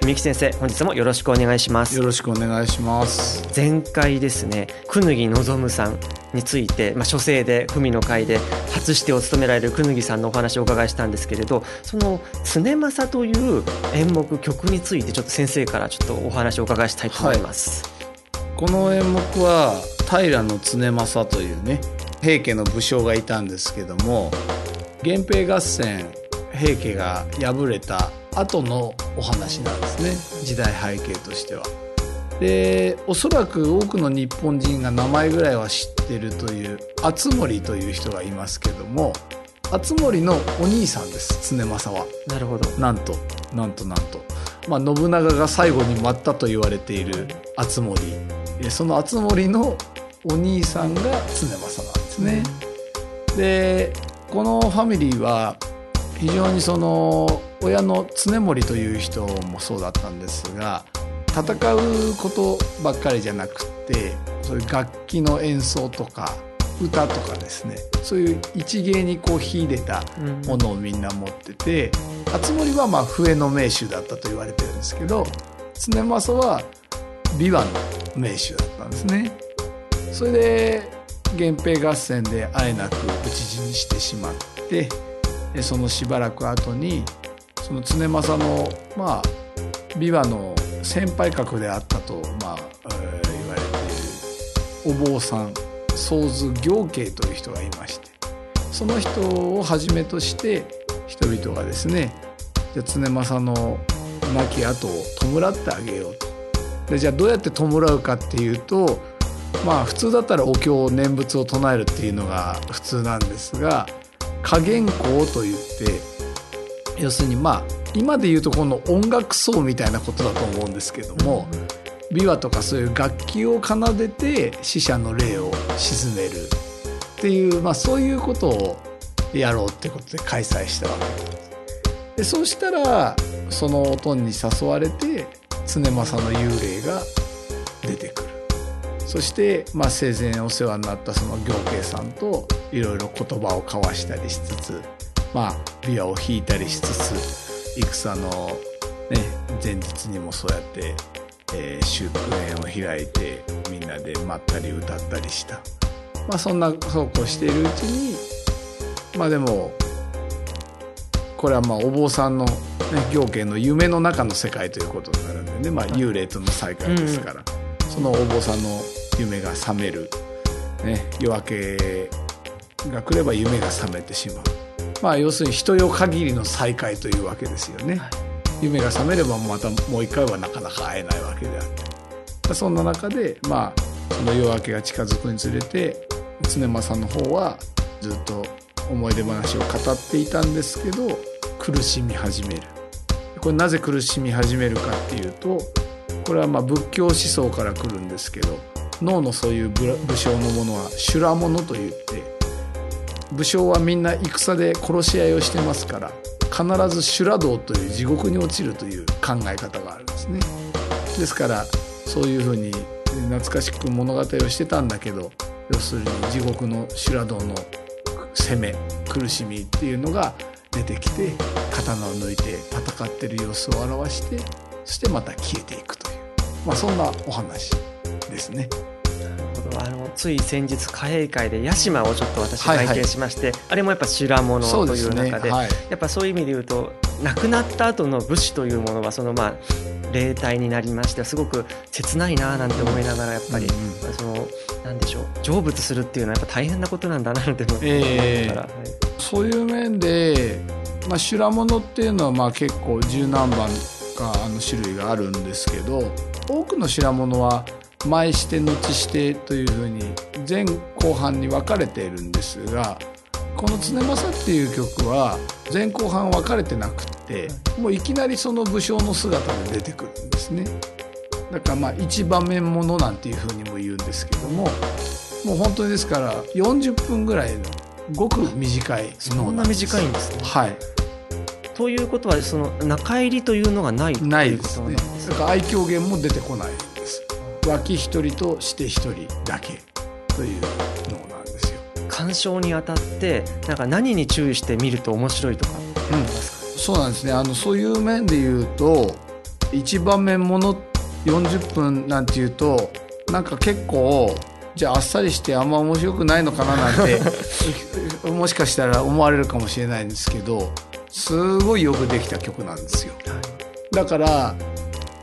文幸先生本日もよろしくお願いします。よろしくお願いします。前回ですね久野木望さんについて、まあ、書生で文の会で初してを務められる久野さんのお話をお伺いしたんですけれどその常政という演目曲についてちょっと先生からちょっとお話をお伺いしたいと思います、はい、この演目は平常政というね平家の武将がいたんですけども源平合戦平家が敗れた後のお話なんですね時代背景としては。でおそらく多くの日本人が名前ぐらいは知ってるという敦盛という人がいますけども敦盛のお兄さんです常政は。なるほどなんとなんとなんと、まあ、信長が最後に待ったと言われている敦盛その敦盛のお兄さんが常政なんですね。でこのファミリーは非常にその親の常森という人もそうだったんですが戦うことばっかりじゃなくてそういう楽器の演奏とか歌とかですねそういう一芸にこう秀でたものをみんな持ってて敦盛はまあ笛の名手だったと言われてるんですけど常政は琵琶の名手だったんですね。それで源平合戦であえなく討ち死にしてしまってそのしばらく後にその常政のまあ琵琶の先輩格であったと、まあえー、言われているお坊さん宗図行慶という人がいましてその人をはじめとして人々がですねじゃ常政の亡き後を弔ってあげようと。でじゃあどうやって弔うかっていうとまあ普通だったらお経念仏を唱えるっていうのが普通なんですが加減校といって要するにまあ今で言うとこの音楽奏みたいなことだと思うんですけども琵琶とかそういう楽器を奏でて死者の霊を鎮めるっていう、まあ、そういうことをやろうってことで開催したわけです。でそうしたらその音に誘われて常政の幽霊が出てくる。そして、まあ、生前お世話になったその行慶さんといろいろ言葉を交わしたりしつつ、まあ、琵琶を弾いたりしつつ戦の、ね、前日にもそうやって、えー、祝宴を開いてみんなでまったり歌ったりした、まあ、そんなそうこうしているうちにまあでもこれはまあお坊さんの、ね、行慶の夢の中の世界ということになるんでね、まあ、幽霊との再会ですから。うん。そのお坊さんの夢が覚める、ね、夜明けが来れば夢が覚めてしまう、まあ、要するに人よ限りの再会というわけですよね、はい、夢が覚めればまたもう一回はなかなか会えないわけであって。そんな中で、まあ、その夜明けが近づくにつれて常間さんの方はずっと思い出話を語っていたんですけど苦しみ始める。これなぜ苦しみ始めるかっていうとこれはまあ仏教思想から来るんですけど脳のそういう武将のものは修羅物といって武将はみんな戦で殺し合いをしてますから必ず修羅道という地獄に落ちるという考え方があるんですね。ですからそういうふうに懐かしく物語をしてたんだけど要するに地獄の修羅道の攻め苦しみっていうのが出てきて刀を抜いて戦ってる様子を表してそしてまた消えていくというまあ、そんなお話ですね。あのつい先日貨幣会で屋島をちょっと私はいはい拝見しまして、あれもやっぱ修羅物という中ではい、やっぱそういう意味で言うと亡くなった後の武士というものはそのまあ霊体になりましてすごく切ないななんて思いながらやっぱり、うんそのなんでしょう成仏するっていうのはやっぱ大変なことなんだなって思いええ。ながら、はい。そういう面で、まあ、修羅物っていうのはまあ結構十何番かあの種類があるんですけど多くの修羅物は前して後してというふうに前後半に分かれているんですがこの「常政」っていう曲は前後半分かれてなくってもういきなりその武将の姿で出てくるんですね。だからまあ一場面ものなんていうふうにも言うんですけどももう本当にですから40分ぐらいのごく短いそんな短いんですね。はい。ということはその中入りというのがないとないですね。ですかだから愛嬌言も出てこない脇一人として一人だけというのなんですよ、鑑賞にあたってなんか何に注意して見ると面白いとか。ありますか、そうなんですね。あのそういう面で言うと一場面もの40分なんていうとなんか結構じゃああっさりしてあんま面白くないのかななんて もしかしたら思われるかもしれないんですけどすごいよくできた曲なんですよ。だから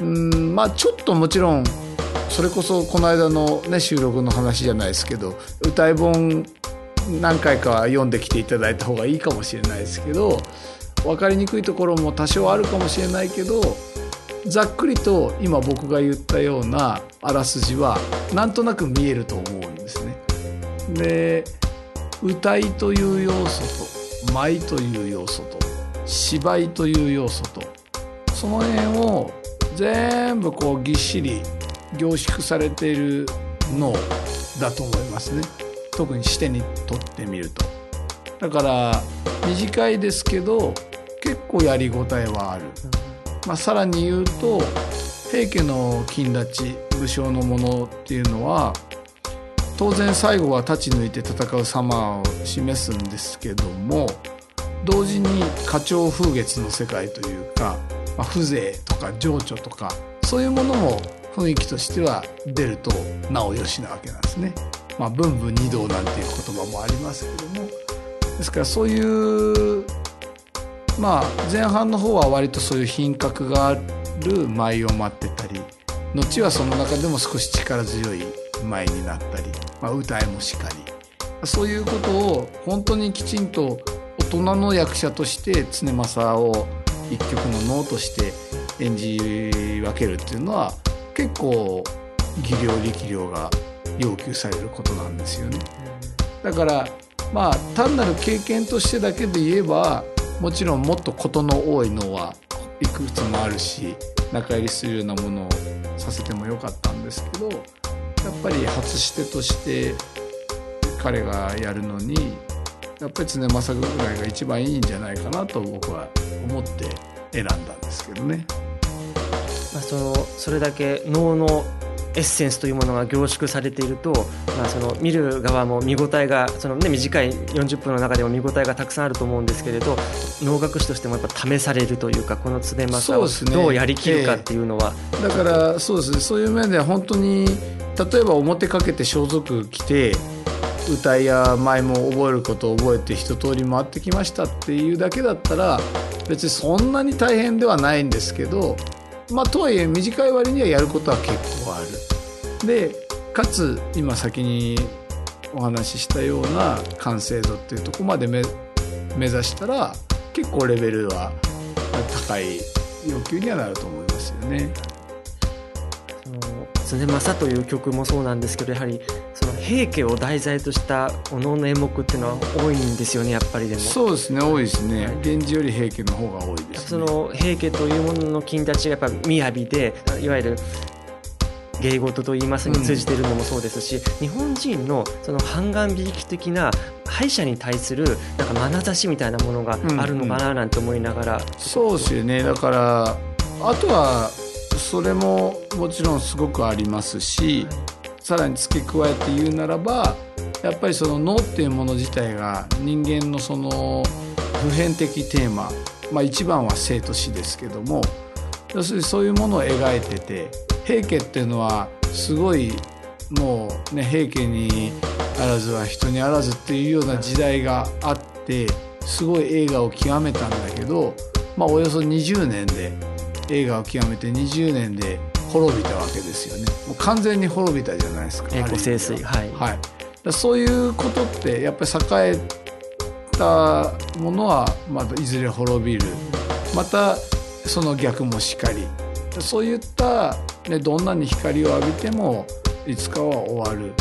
うんまあちょっともちろんそれこそこの間の、ね、収録の話じゃないですけど歌い本何回か読んできていただいた方がいいかもしれないですけど分かりにくいところも多少あるかもしれないけどざっくりと今僕が言ったようなあらすじはなんとなく見えると思うんですね。で歌いという要素と舞という要素と芝居という要素とその辺を全部こうぎっしり凝縮されているのだと思いますね。特に視点にとってみると。だから短いですけど結構やりごたえはある、まあ、さらに言うと平家の金立ち武将のものっていうのは当然最後は立ち抜いて戦う様を示すんですけども同時に花鳥風月の世界というか、まあ、風情とか情緒とかそういうものも雰囲気としては出るとなおよしなわけなんですね。まあ、文武二道なんていう言葉もありますけどもですからそういうまあ前半の方は割とそういう品格がある舞を待ってたり後はその中でも少し力強い舞になったり、まあ、歌いもしかりそういうことを本当にきちんと大人の役者として常政を一曲の能として演じ分けるっていうのは結構技量力量が要求されることなんですよね。だからまあ単なる経験としてだけで言えばもちろんもっと事の多いのはいくつもあるし中入りするようなものをさせてもよかったんですけどやっぱり初してとして彼がやるのにやっぱり常政ぐらいが一番いいんじゃないかなと僕は思って選んだんですけどね。まあ、そのそれだけ能のエッセンスというものが凝縮されていると、まあ、その見る側も見応えがその、ね、短い40分の中でも見応えがたくさんあると思うんですけれど能楽師としてもやっぱ試されるというかこの常政をどうやりきるかっていうのは、だからそうですね。そういう面では本当に例えば表かけて装束着て歌いや舞も覚えることを覚えて一通り回ってきましたっていうだけだったら別にそんなに大変ではないんですけどまあとはいえ短い割にはやることは結構ある。でかつ今先にお話ししたような完成度っていうところまで目目指したら結構レベルは高い要求にはなると思いますよね。その常政という曲もそうなんですけどやはりその平家を題材としたお能の演目っていうのは多いんですよねやっぱりでも。そうですね多いですね、はい。源氏より平家の方が多いです、ね、その平家というものの金立ちがやっぱ雅でいわゆる芸事といいますに通じているのもそうですし、日本人のその半眼美意識的な敗者に対するなんか眼差しみたいなものがあるのかななんて思いながら、そうですよね。だからあとはそれももちろんすごくありますしさらに付け加えて言うならばやっぱりその脳っていうもの自体が人間のその普遍的テーマ、まあ、一番は生と死ですけども要するにそういうものを描いてて平家っていうのはすごいもうね平家にあらずは人にあらずっていうような時代があってすごい映画を極めたんだけど、まあ、およそ20年で映画を極めて20年で滅びたわけですよね。もう完全に滅びたじゃないですか。栄光盛衰は。い、はい、そういうことってやっぱり栄えたものはまたいずれ滅びる。またその逆もしかり。そういった、ね、どんなに光を浴びてもいつかは終わる。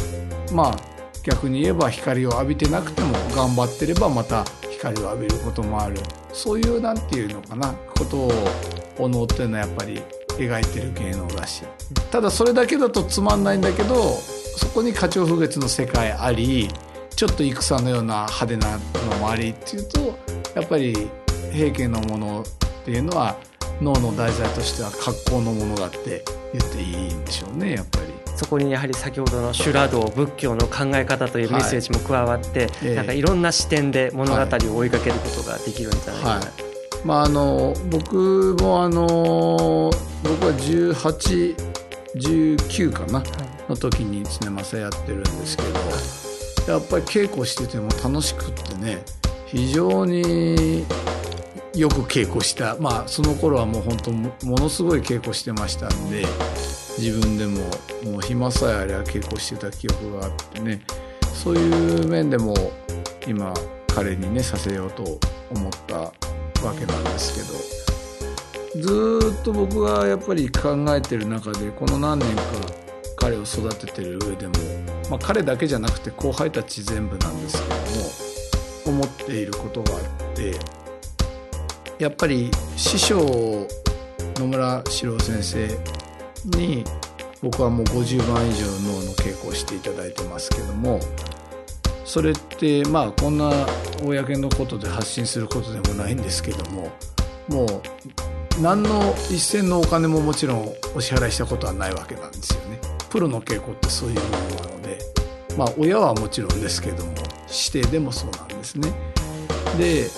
まあ逆に言えば光を浴びてなくても頑張ってればまた光を浴びることもある。そういうなんていうのかな。ことをお能っていうのはやっぱり描いてる芸能だしただそれだけだとつまんないんだけどそこに花鳥風月の世界ありちょっと戦のような派手なのもありっていうとやっぱり平家のものっていうのは脳の題材としては格好のものだって言っていいんでしょうねやっぱり。そこにやはり先ほどの修羅道仏教の考え方というメッセージも加わって、はい、なんかいろんな視点で物語を追いかけることができるんじゃないかな、はいまあ、あの僕もあの僕は1819かな、の時に常正やってるんですけどやっぱり稽古してても楽しくってね非常によく稽古した。まあその頃はもう本当ものすごい稽古してましたんで自分でももう暇さえあれば稽古してた記憶があってねそういう面でも今彼にねさせようと思ったわけなんですけどずっと僕がやっぱり考えてる中でこの何年か彼を育ててる上でも、まあ、彼だけじゃなくて後輩たち全部なんですけども思っていることがあってやっぱり師匠野村史郎先生に僕はもう50番以上脳の稽古をしていただいてますけどもそれってまあこんな公のことで発信することでもないんですけどももう何の一銭のお金ももちろんお支払いしたことはないわけなんですよね。プロの稽古ってそういうものなのでまあ親はもちろんですけども指定でもそうなんですね。で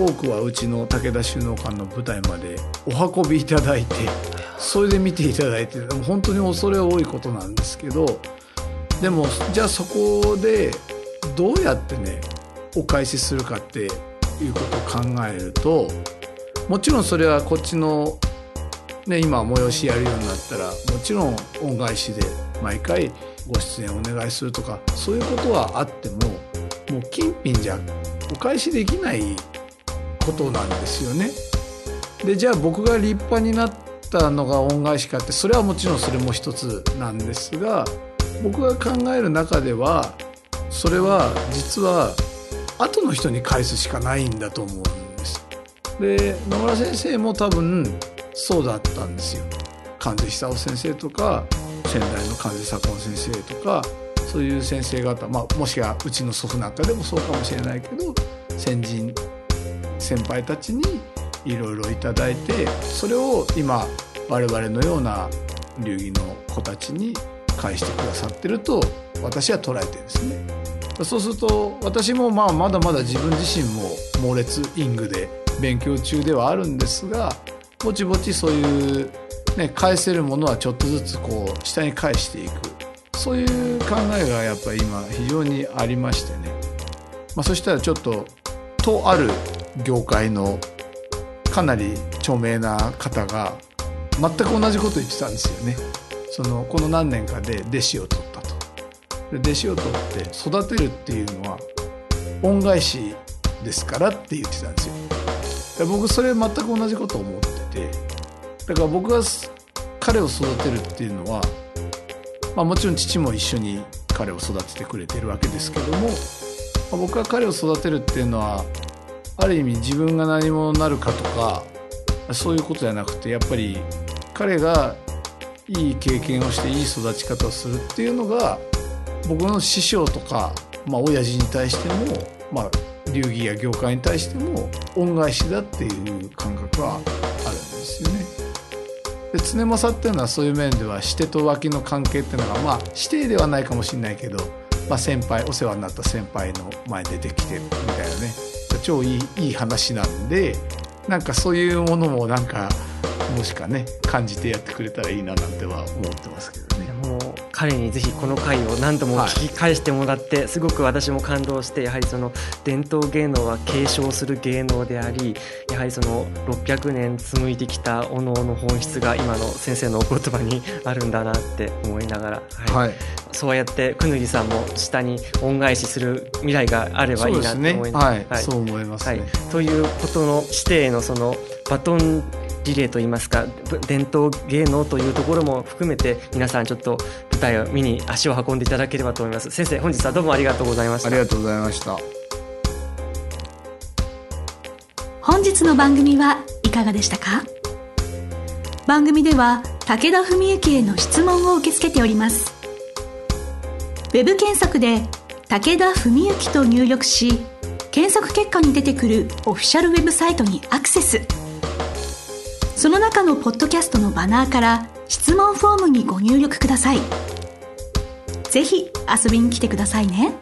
多くはうちの武田首脳館の舞台までお運びいただいてそれで見ていただいて本当に恐れ多いことなんですけどでもじゃあそこでどうやってねお返しするかっていうことを考えるともちろんそれはこっちの、ね、今催しやるようになったらもちろん恩返しで毎回ご出演お願いするとかそういうことはあってももう金品じゃお返しできないことなんですよね。でじゃあ僕が立派になったのが恩返しかってそれはもちろんそれも一つなんですが僕が考える中ではそれは実は後の人に返すしかないんだと思うんです。で野村先生も多分そうだったんですよ。関西久夫先生とか仙台の関西左近先生とかそういう先生方、まあ、もしくはうちの祖父なんかでもそうかもしれないけど先人先輩たちにいろいろいただいてそれを今我々のような流儀の子たちに返してくださってると私は捉えてるんですね。そうすると私もまあまだまだ自分自身も猛烈イングで勉強中ではあるんですがぼちぼちそういう、ね、返せるものはちょっとずつこう下に返していくそういう考えがやっぱり今非常にありましてね、まあ、そしたらちょっととある業界のかなり著名な方が全く同じこと言ってたんですよね。そのこの何年かで弟子を取。で弟子を取って育てるっていうのは恩返しですからって言ってたんですよ。で僕それ全く同じこと思っててだから僕が彼を育てるっていうのは、まあ、もちろん父も一緒に彼を育ててくれてるわけですけども、まあ、僕が彼を育てるっていうのはある意味自分が何者になるかとかそういうことじゃなくてやっぱり彼がいい経験をしていい育ち方をするっていうのが僕の師匠とか、まあ親父に対しても、まあ、流儀や業界に対しても恩返しだっていう感覚はあるんですよね。で常政っていうのはそういう面では師弟と脇の関係っていうのがまあ師弟ではないかもしれないけど、まあ、先輩お世話になった先輩の前に出てきてるみたいなね超いいいい話なんでなんかそういうものもなんかもしかね感じてやってくれたらいいななんては思ってますけどね。彼にぜひこの回を何度も聞き返してもらって、すごく私も感動してやはりその伝統芸能は継承する芸能でありやはりその600年紡いできたおのおの本質が今の先生のお言葉にあるんだなって思いながら、はい、はい、そうやってくぬぎさんも下に恩返しする未来があればいいなと思いながら、ね、はい、そう思います、ね、はい、ということの指定のそのバトンリレーといいますか伝統芸能というところも含めて皆さんちょっと舞台を見に足を運んでいただければと思います。先生本日はどうもありがとうございました。ありがとうございました。本日の番組はいかがでしたか？番組では武田文幸への質問を受け付けております。ウェブ検索で武田文幸と入力し検索結果に出てくるオフィシャルウェブサイトにアクセスその中のポッドキャストのバナーから質問フォームにご入力ください。ぜひ遊びに来てくださいね。